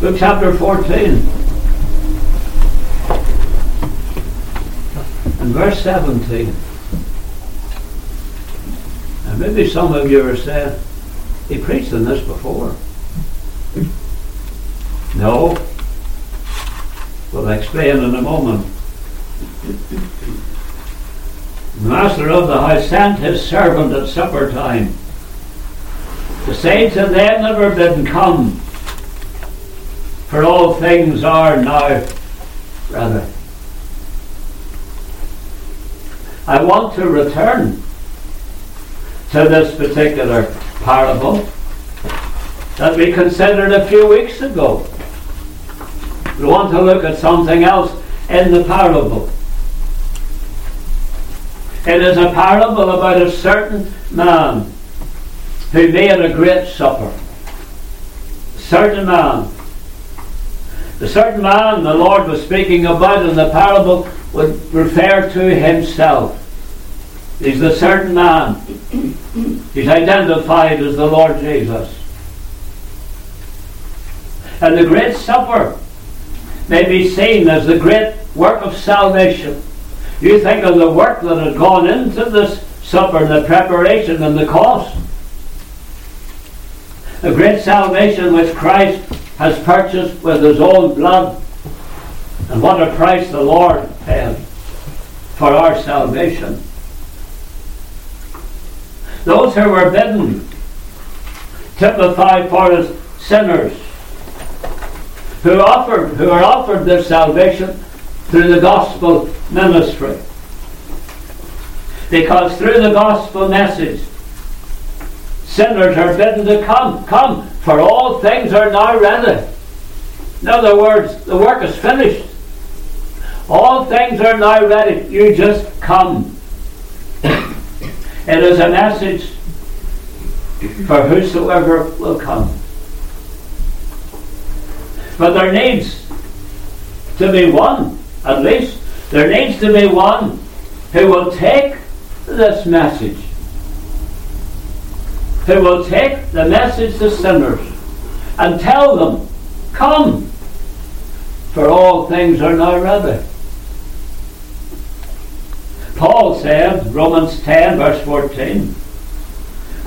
Luke chapter 14 and verse 17. And maybe some of you are saying, he preached on this before. No. We'll explain in a moment. The master of the house sent his servant at supper time to say to them that were bidden, Come, for all things are now ready. I want to return to this particular parable that we considered a few weeks ago. We want to look at something else in the parable. It is a parable about a certain man who made a great supper. A certain man. The certain man the Lord was speaking about in the parable would refer to himself. He's the certain man. He's identified as the Lord Jesus. And the great supper may be seen as the great work of salvation. You think of the work that had gone into this supper, and the preparation and the cost. The great salvation which Christ has purchased with his own blood. And what a price the Lord paid for our salvation. Those who were bidden typify for us sinners who offered who are offered their salvation through the gospel ministry. Because through the gospel message, sinners are bidden to come, come, for all things are now ready. In other words, the work is finished. All things are now ready. You just come. it is a message for whosoever will come. But there needs to be one, at least, there needs to be one who will take this message, who will take the message to sinners and tell them, Come, for all things are now ready. Paul said, Romans 10, verse 14,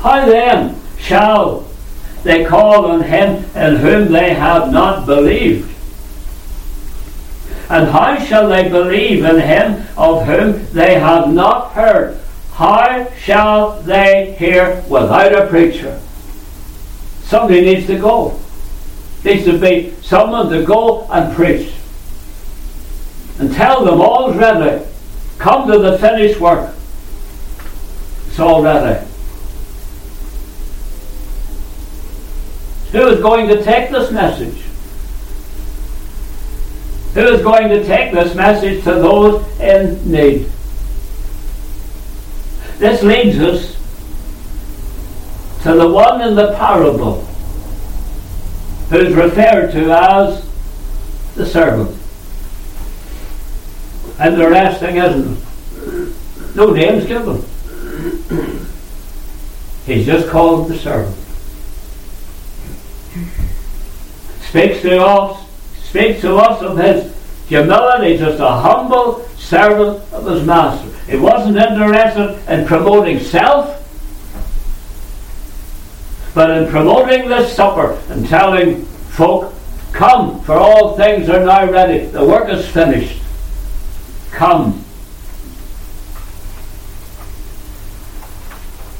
How then shall they call on him in whom they have not believed. And how shall they believe in him of whom they have not heard? How shall they hear without a preacher? Somebody needs to go. Needs to be someone to go and preach. And tell them all's ready. Come to the finished work. It's all ready. Who is going to take this message? Who is going to take this message to those in need? This leads us to the one in the parable who's referred to as the servant. And the Interesting, isn't? No name's given. He's just called the servant. speaks to us, speaks to us of his humility, just a humble servant of his master. He wasn't interested in promoting self, but in promoting this supper and telling folk, Come, for all things are now ready. The work is finished. Come.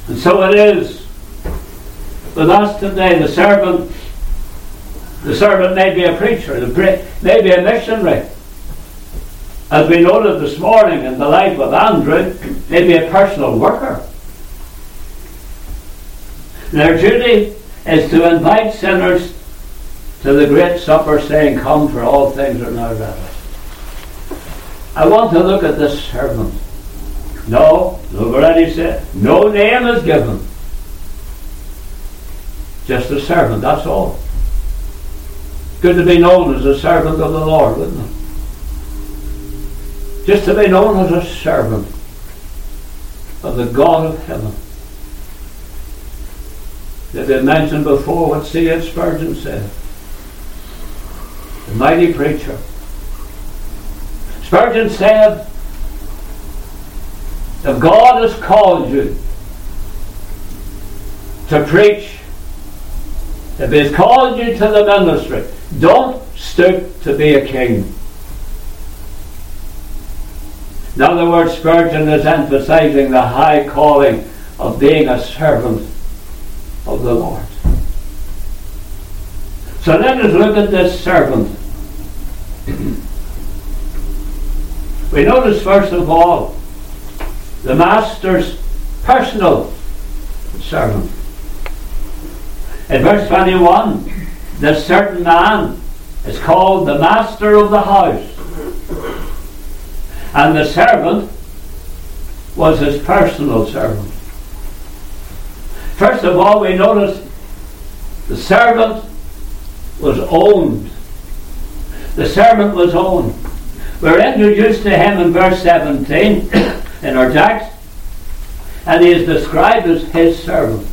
And so it is with us today. The servant the servant may be a preacher, may be a missionary. As we noted this morning in the life of Andrew, may be a personal worker. Their duty is to invite sinners to the great supper, saying, Come, for all things are now ready. I want to look at this servant. No, we've already said, no name is given. Just a servant, that's all. Good to be known as a servant of the Lord, wouldn't it? Just to be known as a servant of the God of heaven. Did they mention before what C.H. Spurgeon said? the mighty preacher. Spurgeon said, if God has called you to preach, if He has called you to the ministry, don't stoop to be a king. In other words, Spurgeon is emphasizing the high calling of being a servant of the Lord. So let us look at this servant. we notice, first of all, the master's personal servant. In verse 21, this certain man is called the master of the house. And the servant was his personal servant. First of all, we notice the servant was owned. The servant was owned. We're introduced to him in verse 17 in our text, and he is described as his servant.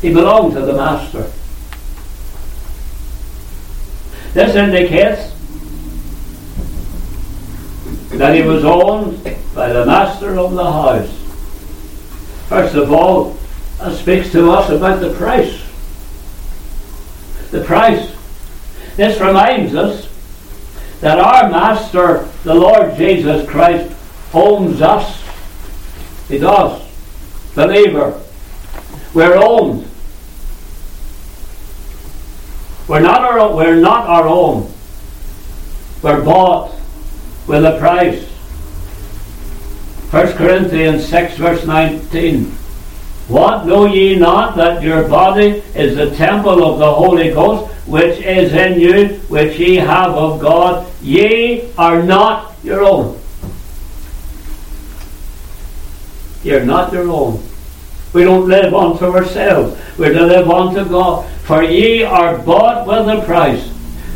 He belonged to the master. This indicates that he was owned by the master of the house. First of all, that speaks to us about the price. The price. This reminds us that our Master, the Lord Jesus Christ, owns us. He does. Believer. We're owned. We're not our own. We're not our own. We're bought with a price. 1 Corinthians 6 verse 19. What know ye not that your body is the temple of the Holy Ghost, which is in you, which ye have of God? Ye are not your own. You're not your own. We don't live unto ourselves. We're to live unto God. For ye are bought with a price.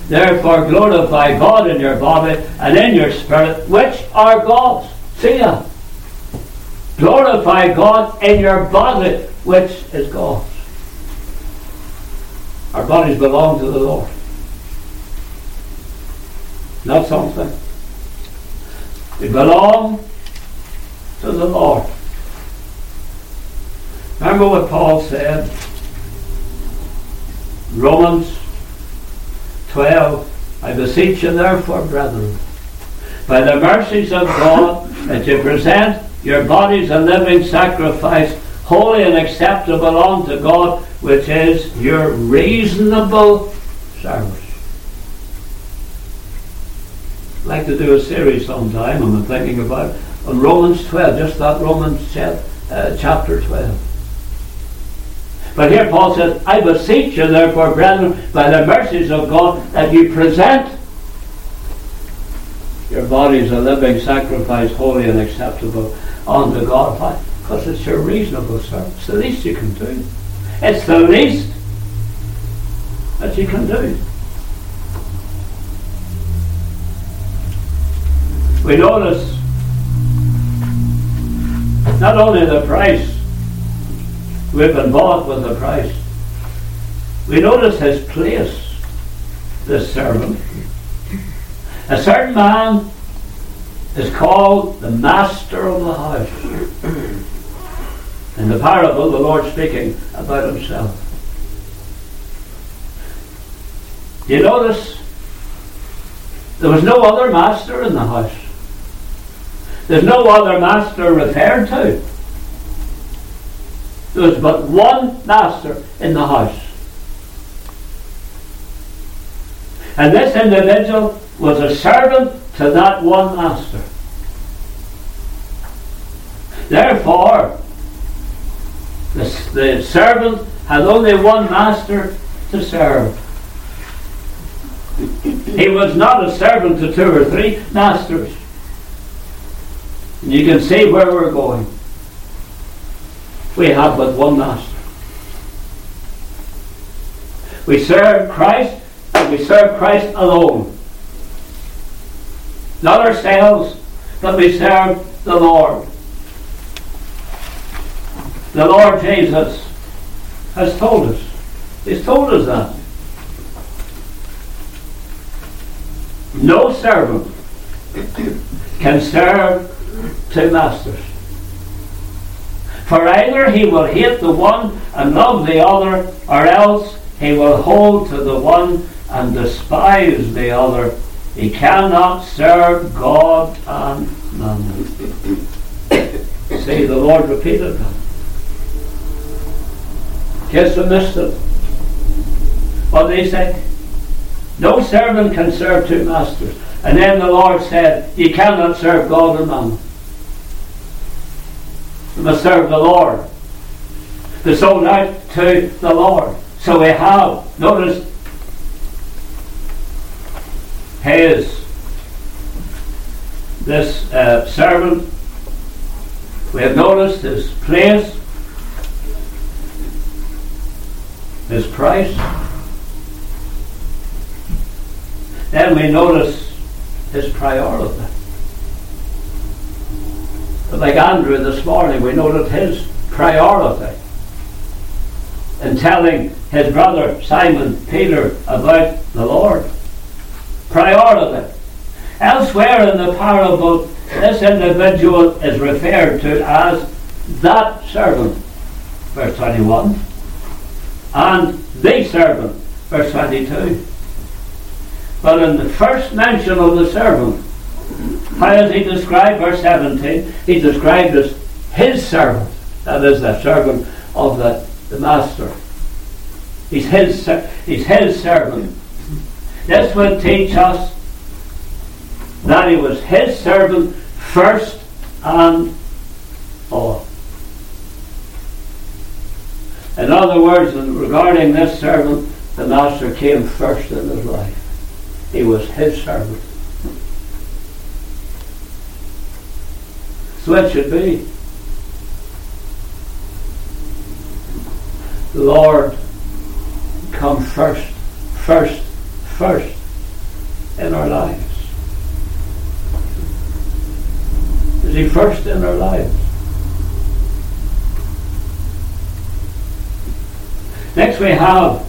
Therefore glorify God in your body and in your spirit, which are God's. See ya. Glorify God in your body, which is God's. Our bodies belong to the Lord. Not something. They belong to the Lord. Remember what Paul said? Romans 12. I beseech you therefore, brethren, by the mercies of God, that you present your bodies a living sacrifice, holy and acceptable unto God, which is your reasonable service. I'd like to do a series sometime, I'm thinking about on Romans 12, just that Romans uh, chapter 12. But here Paul says, I beseech you, therefore, brethren, by the mercies of God, that you present your bodies a living sacrifice, holy and acceptable unto God. Why? Because it's your reasonable service. It's the least you can do. It's the least that you can do. We notice not only the price, we've been bought with a price. We notice his place, this servant. A certain man is called the master of the house. In the parable, the Lord speaking about himself. You notice there was no other master in the house. There's no other master referred to. There was but one master in the house. And this individual was a servant to that one master. Therefore, the, the servant had only one master to serve. He was not a servant to two or three masters. And you can see where we're going. We have but one master. We serve Christ and we serve Christ alone. Not ourselves, but we serve the Lord. The Lord Jesus has told us. He's told us that. No servant can serve two masters. For either he will hate the one and love the other, or else he will hold to the one and despise the other. He cannot serve God and mammon. See, the Lord repeated that. Kiss the missed it. What did he say? No servant can serve two masters. And then the Lord said, You cannot serve God and mammon. You must serve the Lord. The soul out to the Lord. So we have, notice, his, this uh, servant, we have noticed his place, his price. Then we notice his priority. Like Andrew this morning, we noted his priority in telling his brother Simon Peter about the Lord. Priority. Elsewhere in the parable, this individual is referred to as that servant, verse 21, and the servant, verse 22. But in the first mention of the servant, is he described? Verse 17, he described as his servant. That is, the servant of the, the master. He's his, he's his servant. This would teach us that he was his servant first and all. In other words, regarding this servant, the master came first in his life. He was his servant. So it should be. The Lord come first, first, first in our lives. Is He first in our lives? Next we have,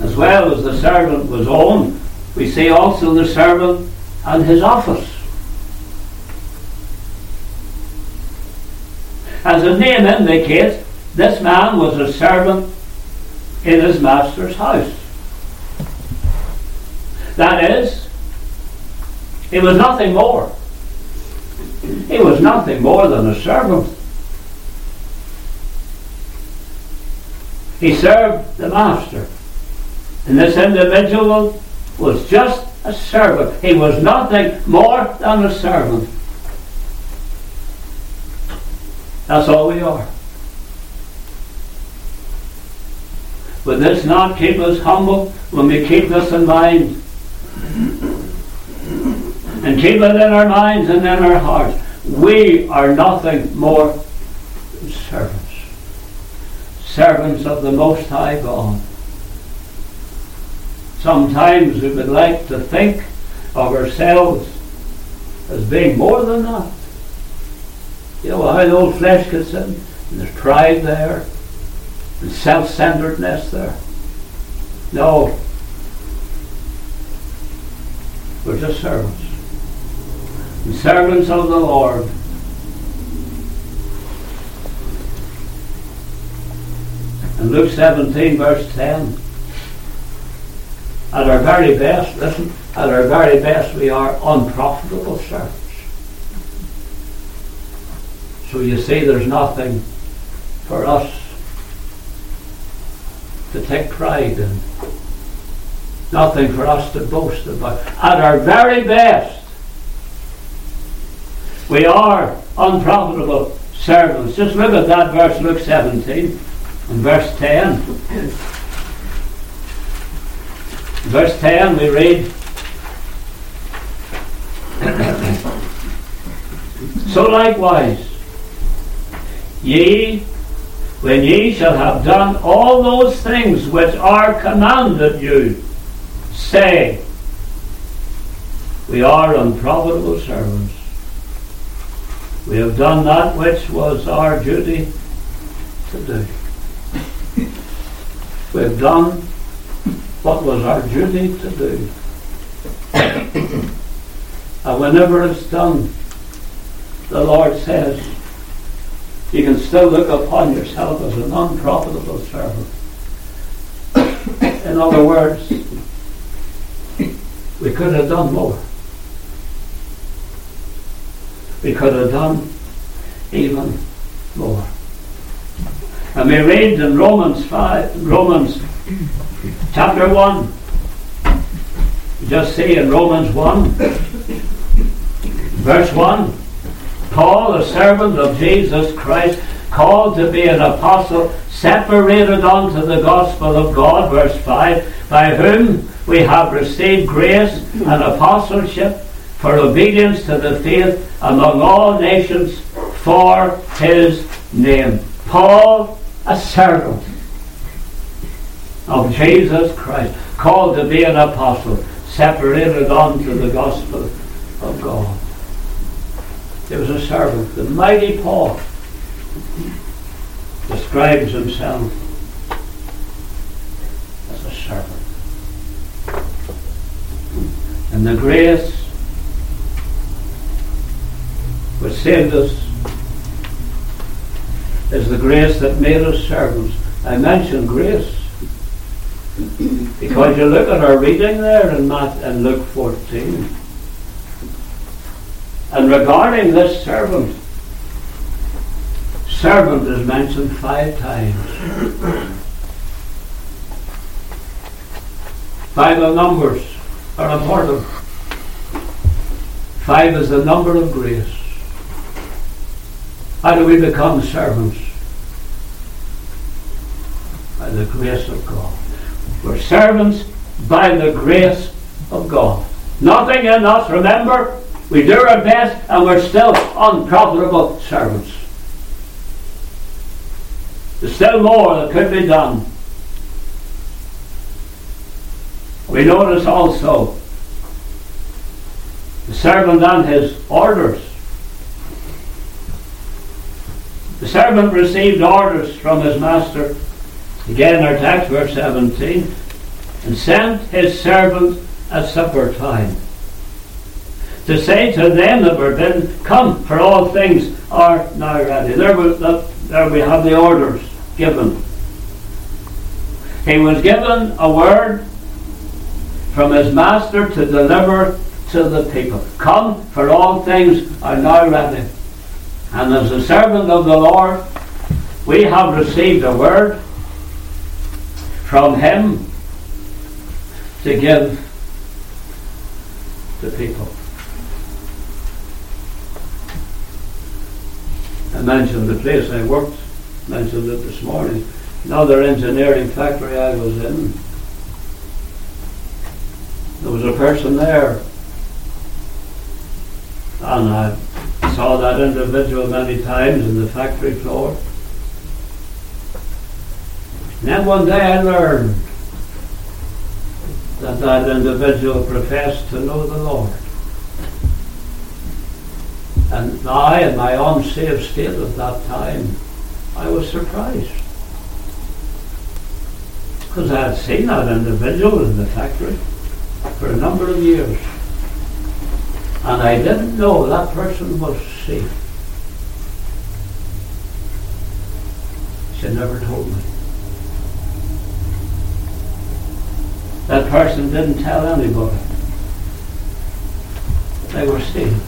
as well as the servant was owned, we see also the servant and his office. As the name indicates, this man was a servant in his master's house. That is, he was nothing more. He was nothing more than a servant. He served the master. And this individual was just a servant. He was nothing more than a servant. That's all we are. But this not keep us humble when we keep this in mind. And keep it in our minds and in our hearts. We are nothing more than servants. Servants of the Most High God. Sometimes we would like to think of ourselves as being more than that. You know how the old flesh gets in? And there's pride there, and self centeredness there. No. We're just servants. And servants of the Lord. And Luke 17, verse 10. At our very best, listen, at our very best, we are unprofitable servants. So you see, there's nothing for us to take pride in. Nothing for us to boast about. At our very best, we are unprofitable servants. Just look at that verse, Luke 17, and verse 10. Verse 10, we read, So likewise, Ye, when ye shall have done all those things which are commanded you, say, We are unprofitable servants. We have done that which was our duty to do. We have done what was our duty to do. and whenever it's done, the Lord says, you can still look upon yourself as an unprofitable servant. In other words, we could have done more. We could have done even more. And we read in Romans 5, Romans chapter 1. just see in Romans 1, verse 1. Paul, a servant of Jesus Christ, called to be an apostle, separated unto the gospel of God, verse 5, by whom we have received grace and apostleship for obedience to the faith among all nations for his name. Paul, a servant of Jesus Christ, called to be an apostle, separated unto the gospel of God. There was a servant, the mighty Paul, describes himself as a servant. And the grace which saved us is the grace that made us servants. I mentioned grace because you look at our reading there in Matt and Luke 14. And regarding this servant, servant is mentioned five times. Five numbers are important. Five is the number of grace. How do we become servants? By the grace of God. We're servants by the grace of God. Nothing in us, remember, we do our best and we're still unprofitable servants. There's still more that could be done. We notice also the servant and his orders. The servant received orders from his master, again in our text, verse 17, and sent his servant at supper time to say to them that were bidden, Come, for all things are now ready. There we, there we have the orders given. He was given a word from his master to deliver to the people. Come, for all things are now ready. And as a servant of the Lord, we have received a word from him to give to people. I mentioned the place I worked, mentioned it this morning. Another engineering factory I was in. There was a person there. And I saw that individual many times in the factory floor. And then one day I learned that that individual professed to know the Lord. And I, in my unsaved state at that time, I was surprised. Because I had seen that individual in the factory for a number of years. And I didn't know that person was safe. She never told me. That person didn't tell anybody. They were saved.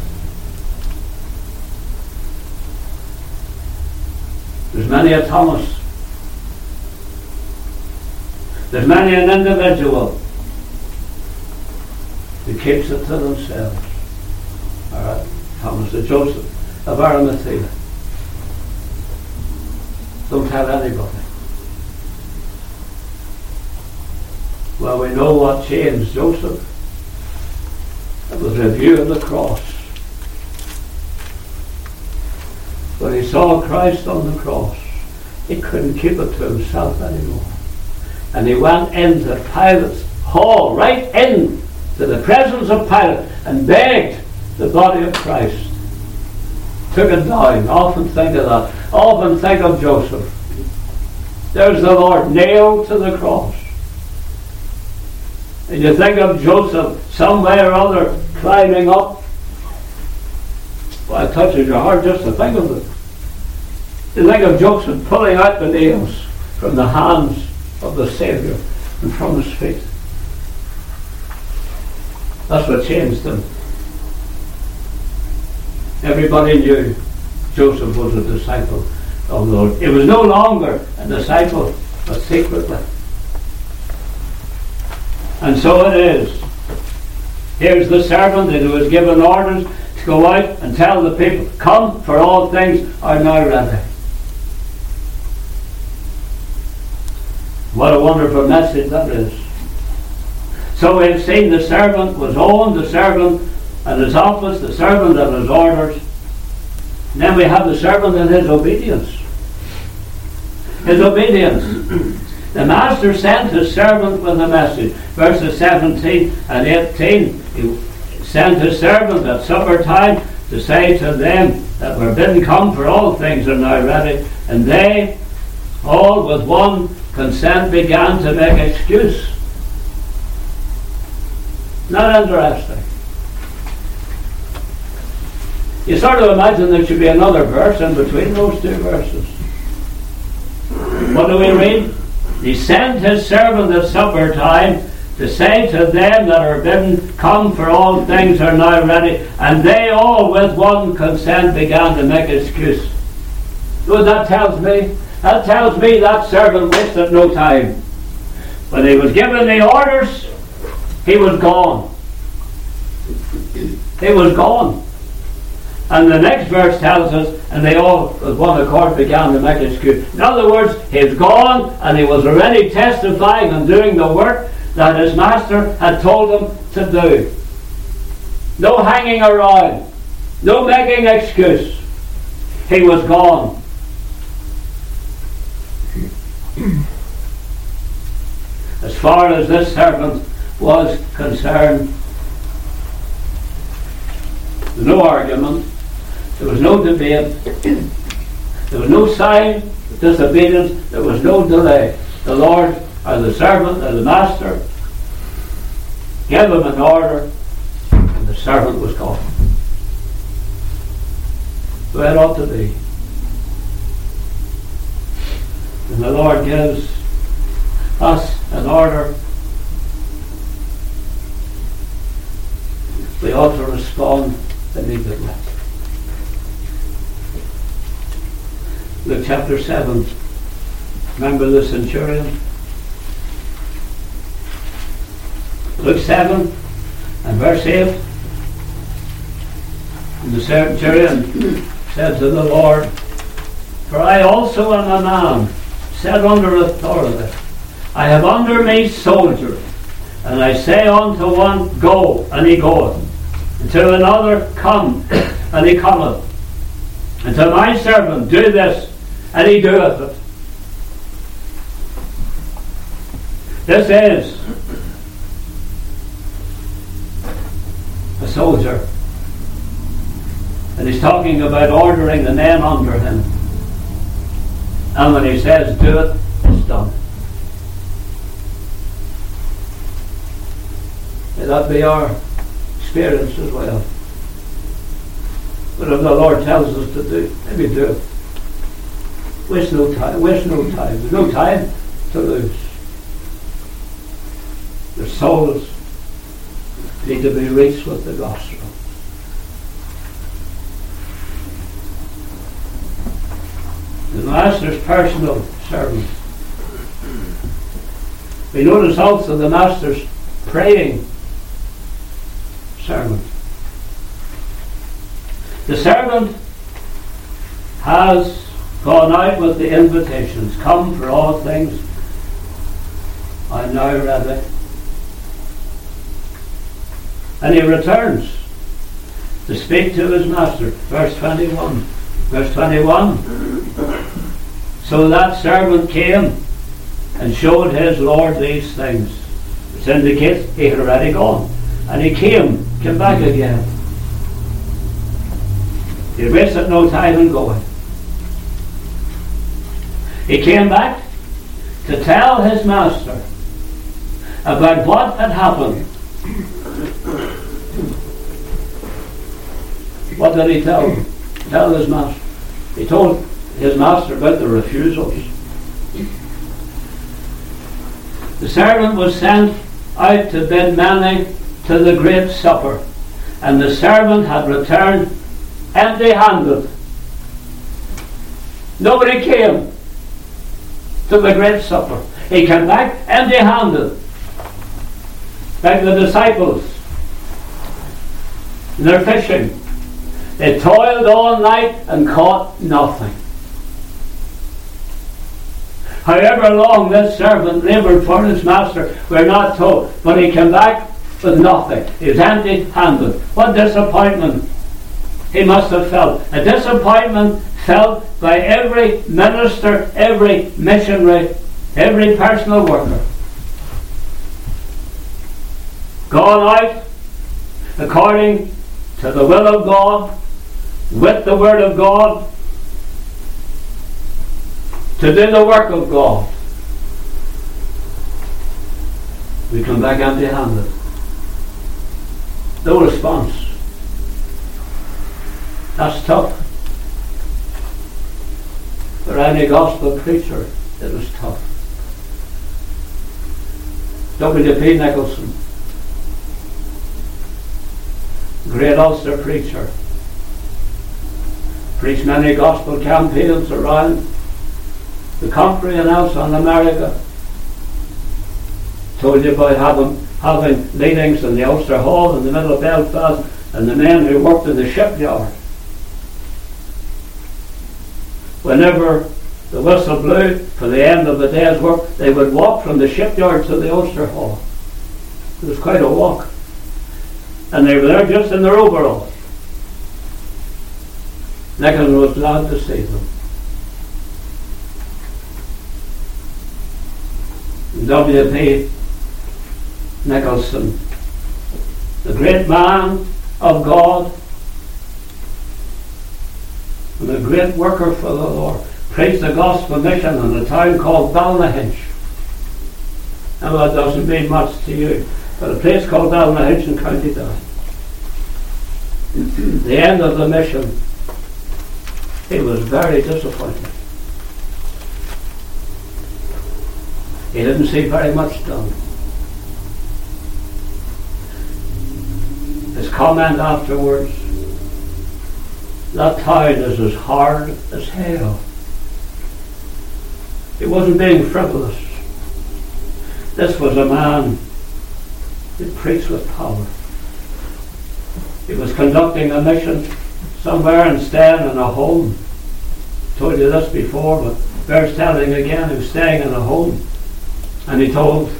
There's many a Thomas. There's many an individual who keeps it to themselves. All right, Thomas the Joseph of Arimathea. Don't tell anybody. Well, we know what changed Joseph. It was a view of the cross. When he saw Christ on the cross, he couldn't keep it to himself anymore. And he went into Pilate's hall, right in to the presence of Pilate, and begged the body of Christ. Took it down. Often think of that. Often think of Joseph. There's the Lord nailed to the cross. And you think of Joseph some way or other climbing up. Well, it touches your heart just to think of it. You leg of Joseph pulling out the nails from the hands of the Saviour and from his feet. That's what changed him. Everybody knew Joseph was a disciple of the Lord. It was no longer a disciple, but secretly. And so it is. Here's the servant that was given orders to go out and tell the people, Come, for all things are now ready. What a wonderful message that is. So we've seen the servant was on, the servant at his office, the servant at his orders. And then we have the servant and his obedience. His obedience. the master sent his servant with a message. Verses 17 and 18. He sent his servant at supper time to say to them that were bidden come, for all things are now ready. And they all with one consent began to make excuse. Not interesting. You sort of imagine there should be another verse in between those two verses. What do we read? He sent his servant at supper time to say to them that are bidden, Come, for all things are now ready. And they all with one consent began to make excuse. What that tells me? That tells me that servant wasted no time. When he was given the orders, he was gone. He was gone. And the next verse tells us, and they all, with one accord, began to make excuse. In other words, he's gone, and he was already testifying and doing the work that his master had told him to do. No hanging around, no making excuse. He was gone. As far as this servant was concerned, there was no argument, there was no debate. There was no sign of disobedience. There was no delay. The Lord, or the servant, or the master, gave him an order, and the servant was gone. Where it ought to be. And the Lord gives us an order. We ought to respond immediately. Luke chapter 7. Remember the centurion? Luke 7 and verse 8. And the centurion said to the Lord, For I also am a man set under authority. I have under me soldiers, and I say unto one, Go, and he goeth, and to another, Come, and he cometh, and to my servant, Do this, and he doeth it. This is a soldier. And he's talking about ordering the men under him. And when he says do it, it's done. May that be our experience as well. Whatever the Lord tells us to do, let me do it. Waste no time. Waste no time. There's no time to lose. The souls need to be reached with the gospel. The master's personal servant. We notice also the master's praying servant. The servant has gone out with the invitations. Come for all things. I now ready. And he returns to speak to his master. Verse 21. Verse 21. So that servant came and showed his Lord these things. Which indicates he had already gone. And he came, came back again. He wasted no time in going. He came back to tell his master about what had happened. What did he tell? Tell his master. He told his master about the refusals. The servant was sent out to bid many to the great supper, and the servant had returned empty handed. Nobody came to the great supper. He came back empty handed, like the disciples. They're fishing. They toiled all night and caught nothing. However long this servant laboured for his master, we're not told. But he came back with nothing. He was empty handed. What disappointment he must have felt. A disappointment felt by every minister, every missionary, every personal worker. Gone out according to the will of God, with the Word of God, to do the work of God. We come back empty handed. No response. That's tough. For any gospel preacher, it was tough. W.P. Nicholson, great Ulster preacher, preached many gospel campaigns around the country and outside America. Told you about having, having meetings in the Ulster Hall in the middle of Belfast and the men who worked in the shipyard. Whenever the whistle blew for the end of the day's work, they would walk from the shipyard to the Ulster Hall. It was quite a walk. And they were there just in their overalls. Nicholson was glad to see them. W.P. Nicholson, the great man of God and a great worker for the Lord, preached the gospel mission in a town called Ballynahinch. Now that doesn't mean much to you, but a place called Ballynahinch in County Down. the end of the mission, he was very disappointed. He didn't see very much done. His comment afterwards, that town is as hard as hell. He wasn't being frivolous. This was a man who preached with power. He was conducting a mission somewhere and staying in a home. Told you this before, but bears telling again, he was staying in a home and he told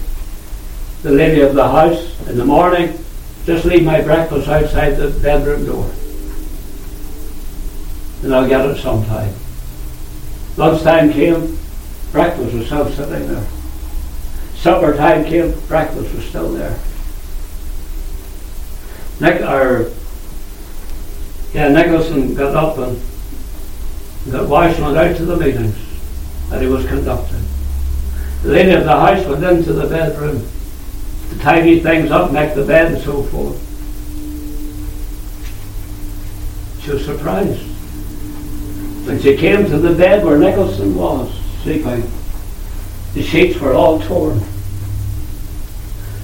the lady of the house in the morning, just leave my breakfast outside the bedroom door. And I'll get it sometime. Lunchtime came, breakfast was still sitting there. Supper time came, breakfast was still there. Nick, or, yeah, Nicholson got up and got washed and went out to the meetings that he was conducting. Lady of the house went into the bedroom to tidy things up, make the bed and so forth. She was surprised. When she came to the bed where Nicholson was sleeping, the sheets were all torn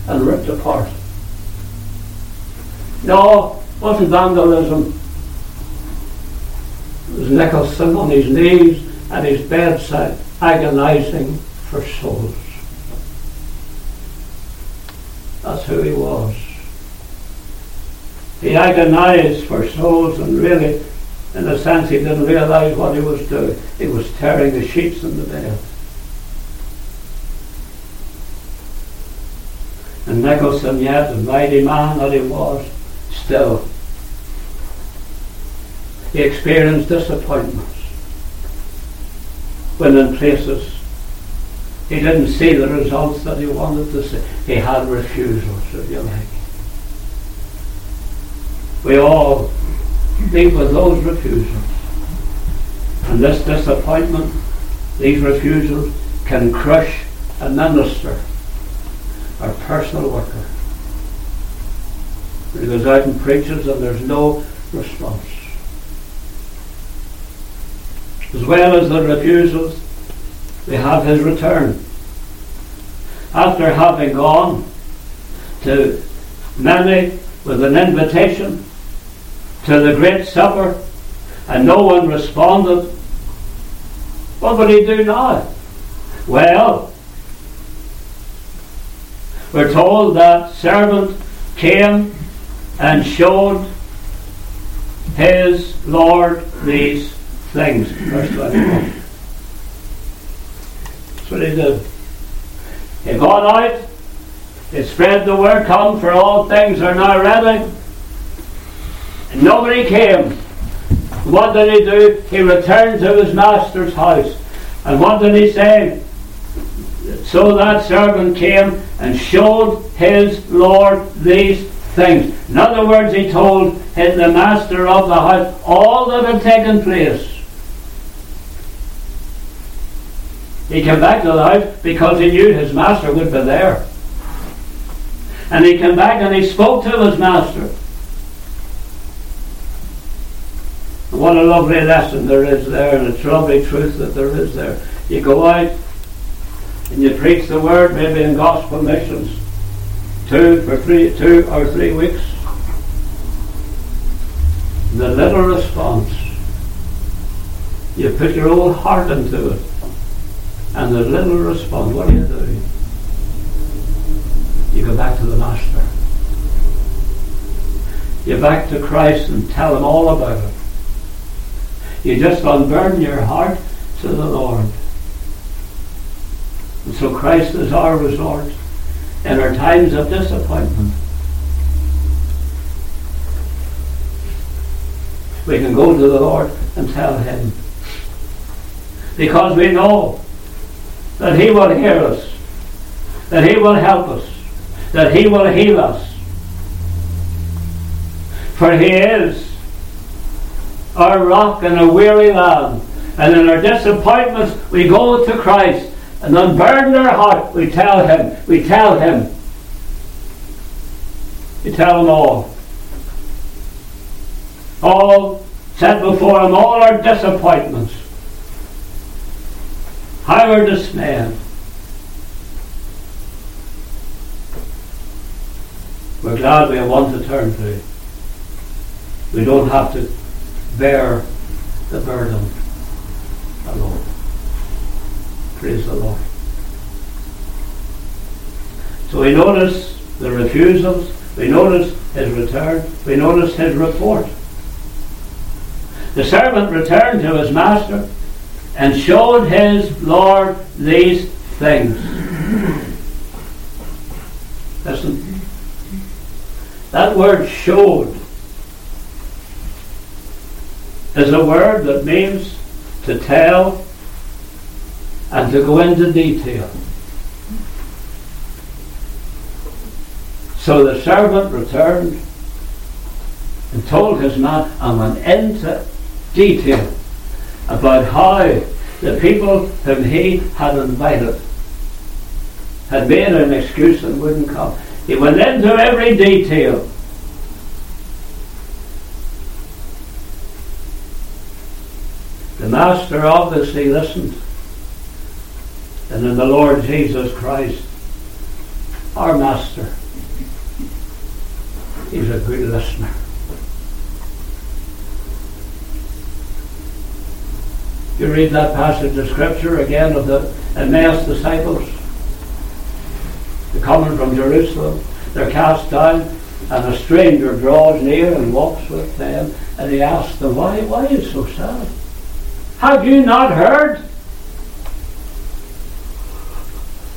and ripped apart. No, it wasn't vandalism. It was Nicholson on his knees at his bedside, agonizing for souls. That's who he was. He agonized for souls and really, in a sense, he didn't realize what he was doing. He was tearing the sheets in the bed. And Nicholson, yet, the mighty man that he was, still, he experienced disappointments when in places he didn't see the results that he wanted to see. He had refusals, if you like. We all deal with those refusals. And this disappointment, these refusals, can crush a minister, our personal worker. He goes out and preaches and there's no response. As well as the refusals, we have his return. After having gone to many with an invitation to the great supper and no one responded, what would he do now? Well, we're told that servant came and showed his Lord these things. Verse 21. That's what he did. He got out, he spread the word, come for all things are now ready. And nobody came. What did he do? He returned to his master's house. And what did he say? So that servant came and showed his Lord these things. In other words, he told the master of the house all that had taken place. He came back to the house because he knew his master would be there. And he came back and he spoke to his master. What a lovely lesson there is there, and it's a lovely truth that there is there. You go out and you preach the word, maybe in gospel missions, two for three, two or three weeks. The little response, you put your whole heart into it, and the little response. What do you do? You go back to the Master. You back to Christ and tell him all about it. You just unburden your heart to the Lord. And so Christ is our resort in our times of disappointment. We can go to the Lord and tell Him. Because we know that He will hear us, that He will help us, that He will heal us. For He is our rock in a weary land. And in our disappointments, we go to Christ and unburden our heart. We tell Him, we tell Him. We tell Him all. All set before Him, all our disappointments. How we're dismayed. We're glad we have one to turn to. We don't have to bear the burden alone. Praise the Lord. So we notice the refusals, we notice his return, we notice his report. The servant returned to his master and showed his Lord these things. Listen. That word showed is a word that means to tell and to go into detail. So the servant returned and told his man and went into detail about how the people whom he had invited had made an excuse and wouldn't come. He went into every detail. The master obviously listened and in the Lord Jesus Christ, our Master. is a good listener. You read that passage of Scripture again of the Emmaus disciples. They're coming from Jerusalem. They're cast down, and a stranger draws near and walks with them, and he asks them, Why, why are you so sad? Have you not heard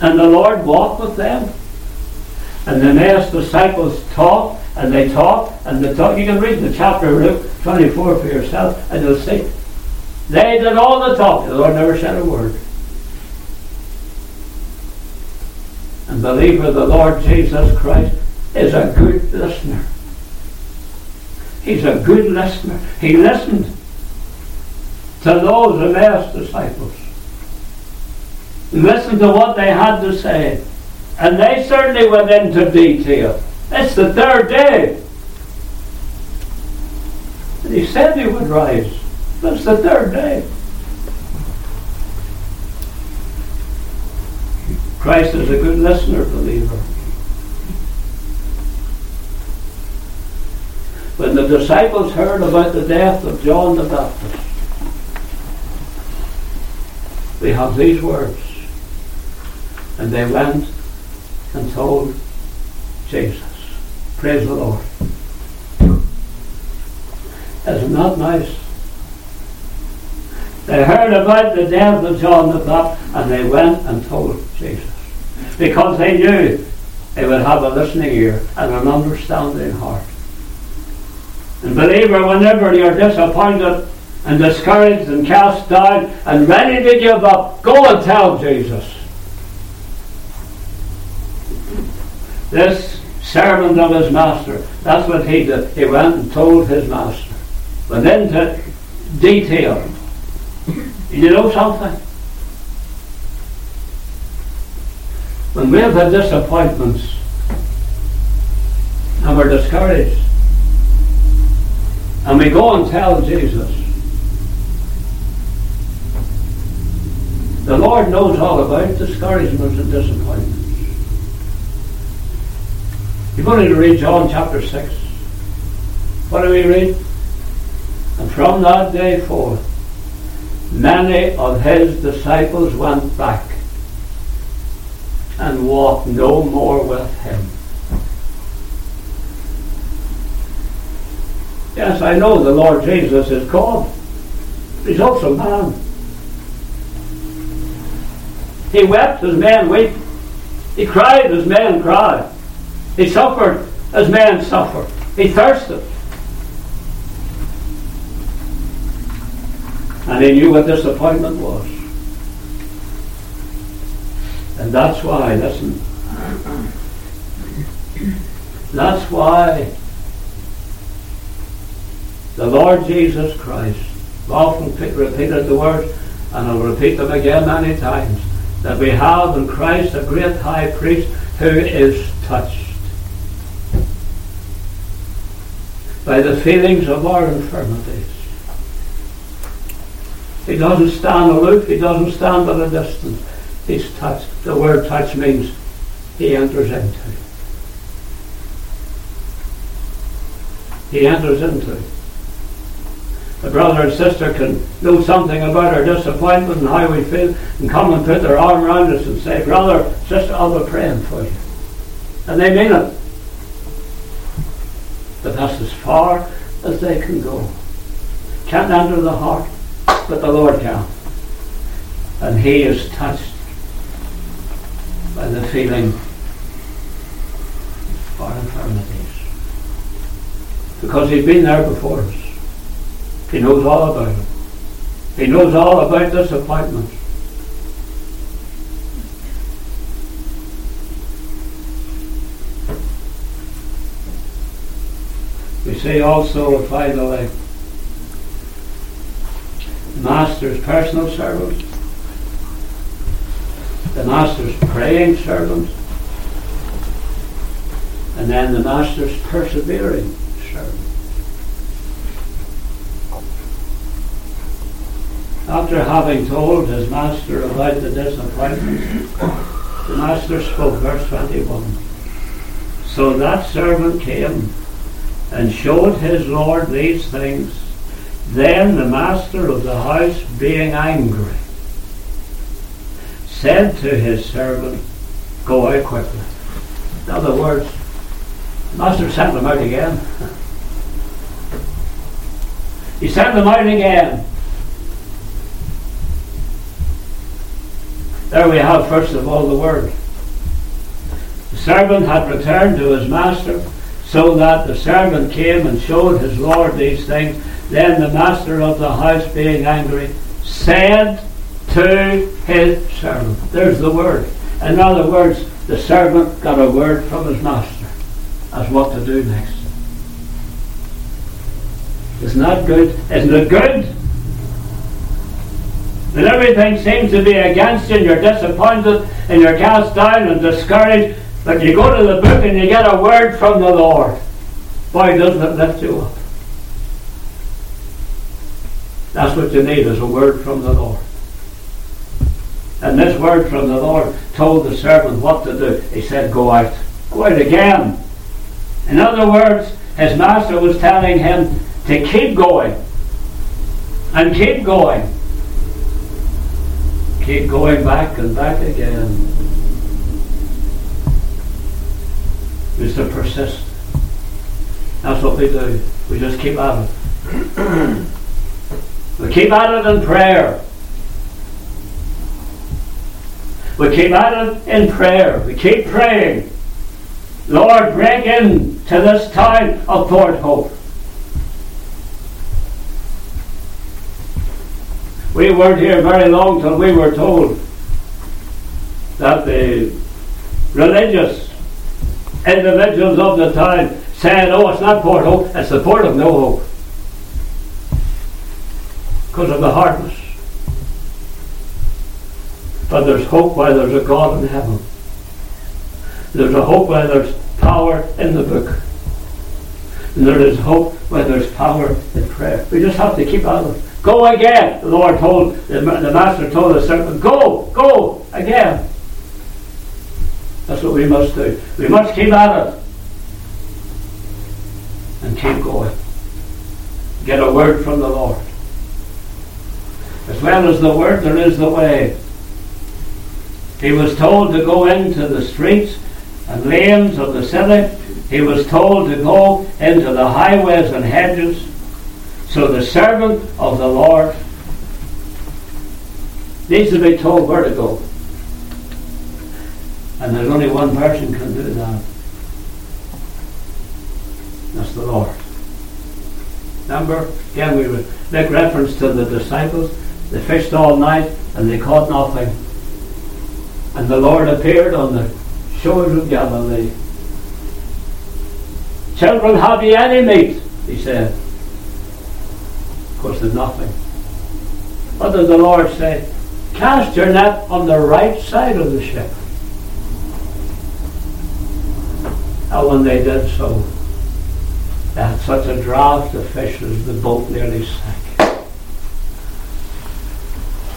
and the Lord walked with them. And the next disciples talked, and they talk, and they talked. You can read the chapter of Luke 24 for yourself, and you'll see. They did all the talking. The Lord never said a word. And believer, the Lord Jesus Christ is a good listener. He's a good listener. He listened to those Emmaus disciples. Listen to what they had to say. And they certainly went into detail. It's the third day. And he said he would rise. It's the third day. Christ is a good listener, believer. When the disciples heard about the death of John the Baptist, they have these words. And they went and told Jesus. Praise the Lord. Isn't that nice? They heard about the death of John the Baptist and they went and told Jesus. Because they knew they would have a listening ear and an understanding heart. And believer, whenever you're disappointed and discouraged and cast down and ready to give up, go and tell Jesus. This servant of his master, that's what he did. He went and told his master. But then to detail. You know something? When we have had disappointments and we're discouraged, and we go and tell Jesus, the Lord knows all about discouragements and disappointments. You're going to read John chapter 6. What do we read? And from that day forth, many of his disciples went back and walked no more with him. Yes, I know the Lord Jesus is God. He's also man. He wept as men weep. He cried as men cry. He suffered as men suffer. He thirsted. And he knew what disappointment was. And that's why, listen, that's why the Lord Jesus Christ, often repeated the words, and I'll repeat them again many times, that we have in Christ a great high priest who is touched by the feelings of our infirmities. He doesn't stand aloof, he doesn't stand at a distance. He's touched. The word touch means he enters into. He enters into. A brother and sister can know something about our disappointment and how we feel and come and put their arm around us and say, Brother, sister, I'll be praying for you. And they mean it. But that's as far as they can go. Can't enter the heart, but the Lord can. And He is touched by the feeling of our infirmities. Because He's been there before us. He knows all about it. He knows all about disappointments. We see also, finally, Master's personal servant, the Master's praying servant, and then the Master's persevering servant. After having told his Master about the disappointment, the Master spoke, verse 21. So that servant came and showed his Lord these things. Then the master of the house, being angry, said to his servant, Go out quickly. In other words, the master sent them out again. he sent them out again. There we have, first of all, the word. The servant had returned to his master so that the servant came and showed his lord these things. Then the master of the house, being angry, said to his servant, There's the word. In other words, the servant got a word from his master as what to do next. Isn't that good? Isn't it good? When everything seems to be against you and you're disappointed and you're cast down and discouraged, but you go to the book and you get a word from the Lord. Boy, doesn't it lift you up? That's what you need is a word from the Lord. And this word from the Lord told the servant what to do. He said, Go out. Go out again. In other words, his master was telling him to keep going. And keep going. Keep going back and back again. Is to persist. That's what we do. We just keep at it. we keep at it in prayer. We keep at it in prayer. We keep praying. Lord, break in to this town of Port Hope. We weren't here very long till we were told that the religious individuals of the time said, oh, it's not Port Hope, it's the Port of No Hope. Because of the hardness. But there's hope while there's a God in heaven. There's a hope while there's power in the book. And there is hope where there's power in prayer. We just have to keep at it. Go again. The Lord told, the, the Master told the servant, go, go again. That's what we must do. We must keep at it. And keep going. Get a word from the Lord. As well as the word, there is the way. He was told to go into the streets and lanes of the city. He was told to go into the highways and hedges. So the servant of the Lord needs to be told where to go. And there's only one person can do that. That's the Lord. Remember, again we make reference to the disciples. They fished all night and they caught nothing. And the Lord appeared on the shores of Galilee. Children, have ye any meat? He said. Of course, there's nothing. What does the Lord say? Cast your net on the right side of the ship. And when they did so, they had such a draught of fish as the boat nearly sank.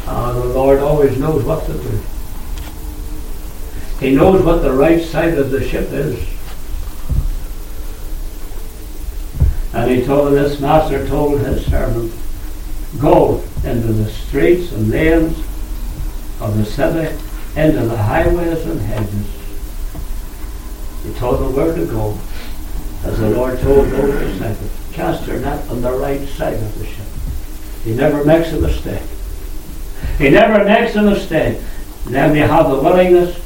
Ah, the Lord always knows what to do. He knows what the right side of the ship is. And he told this master told his servant, Go into the streets and lanes of the city, into the highways and hedges. He told them where to go, as the Lord told those disciples. Cast your net on the right side of the ship. He never makes a mistake. He never makes a mistake. And then we have the willingness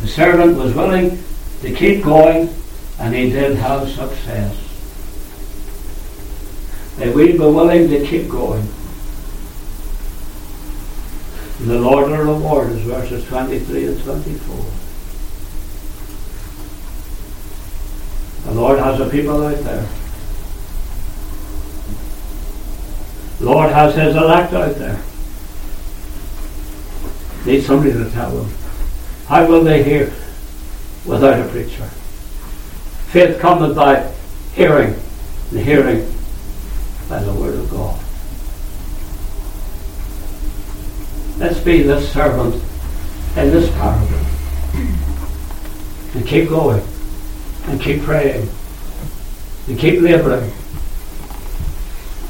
the servant was willing to keep going and he did have success. May we be willing to keep going. The Lord will reward us, verses 23 and 24. The Lord has a people out there. The Lord has his elect out there. Need somebody to tell them. How will they hear without a preacher? Faith cometh by hearing, and hearing by the word of God. Let's be this servant in this parable. And keep going. And keep praying. And keep laboring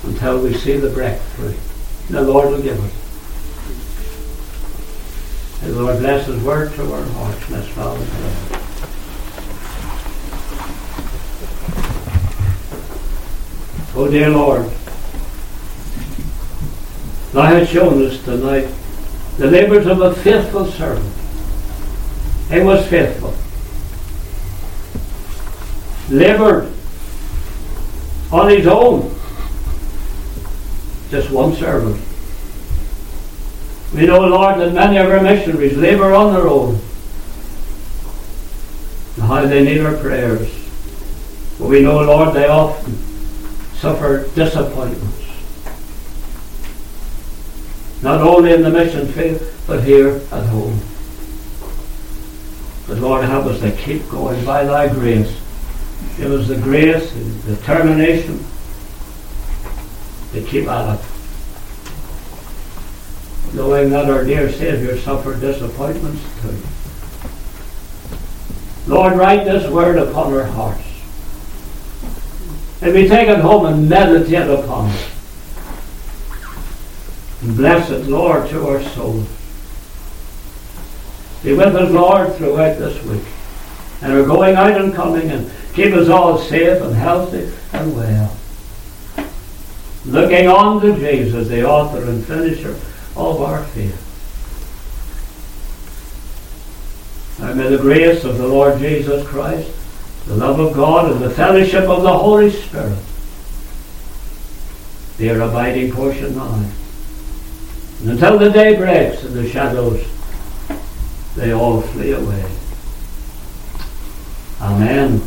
until we see the breakthrough. The Lord will give it. The Lord bless His word to our hearts. Let's pray. Oh, dear Lord, Thou hast shown us tonight the labors of a faithful servant. He was faithful. Labored on his own. Just one servant. We know, Lord, that many of our missionaries labour on their own. And how they need our prayers. But we know, Lord, they often suffer disappointments. Not only in the mission field, but here at home. But Lord, help us to keep going by thy grace. Give us the grace and determination to keep at it. Knowing that our dear Saviour suffered disappointments too. Lord, write this word upon our hearts. And we take it home and meditate upon it. And bless it, Lord, to our souls. Be with us, Lord, throughout this week. And we're going out and coming and keep us all safe and healthy and well. Looking on to Jesus, the author and finisher of our faith. And may the grace of the Lord Jesus Christ, the love of God, and the fellowship of the Holy Spirit be our abiding portion now. And until the day breaks and the shadows they all flee away. Amen.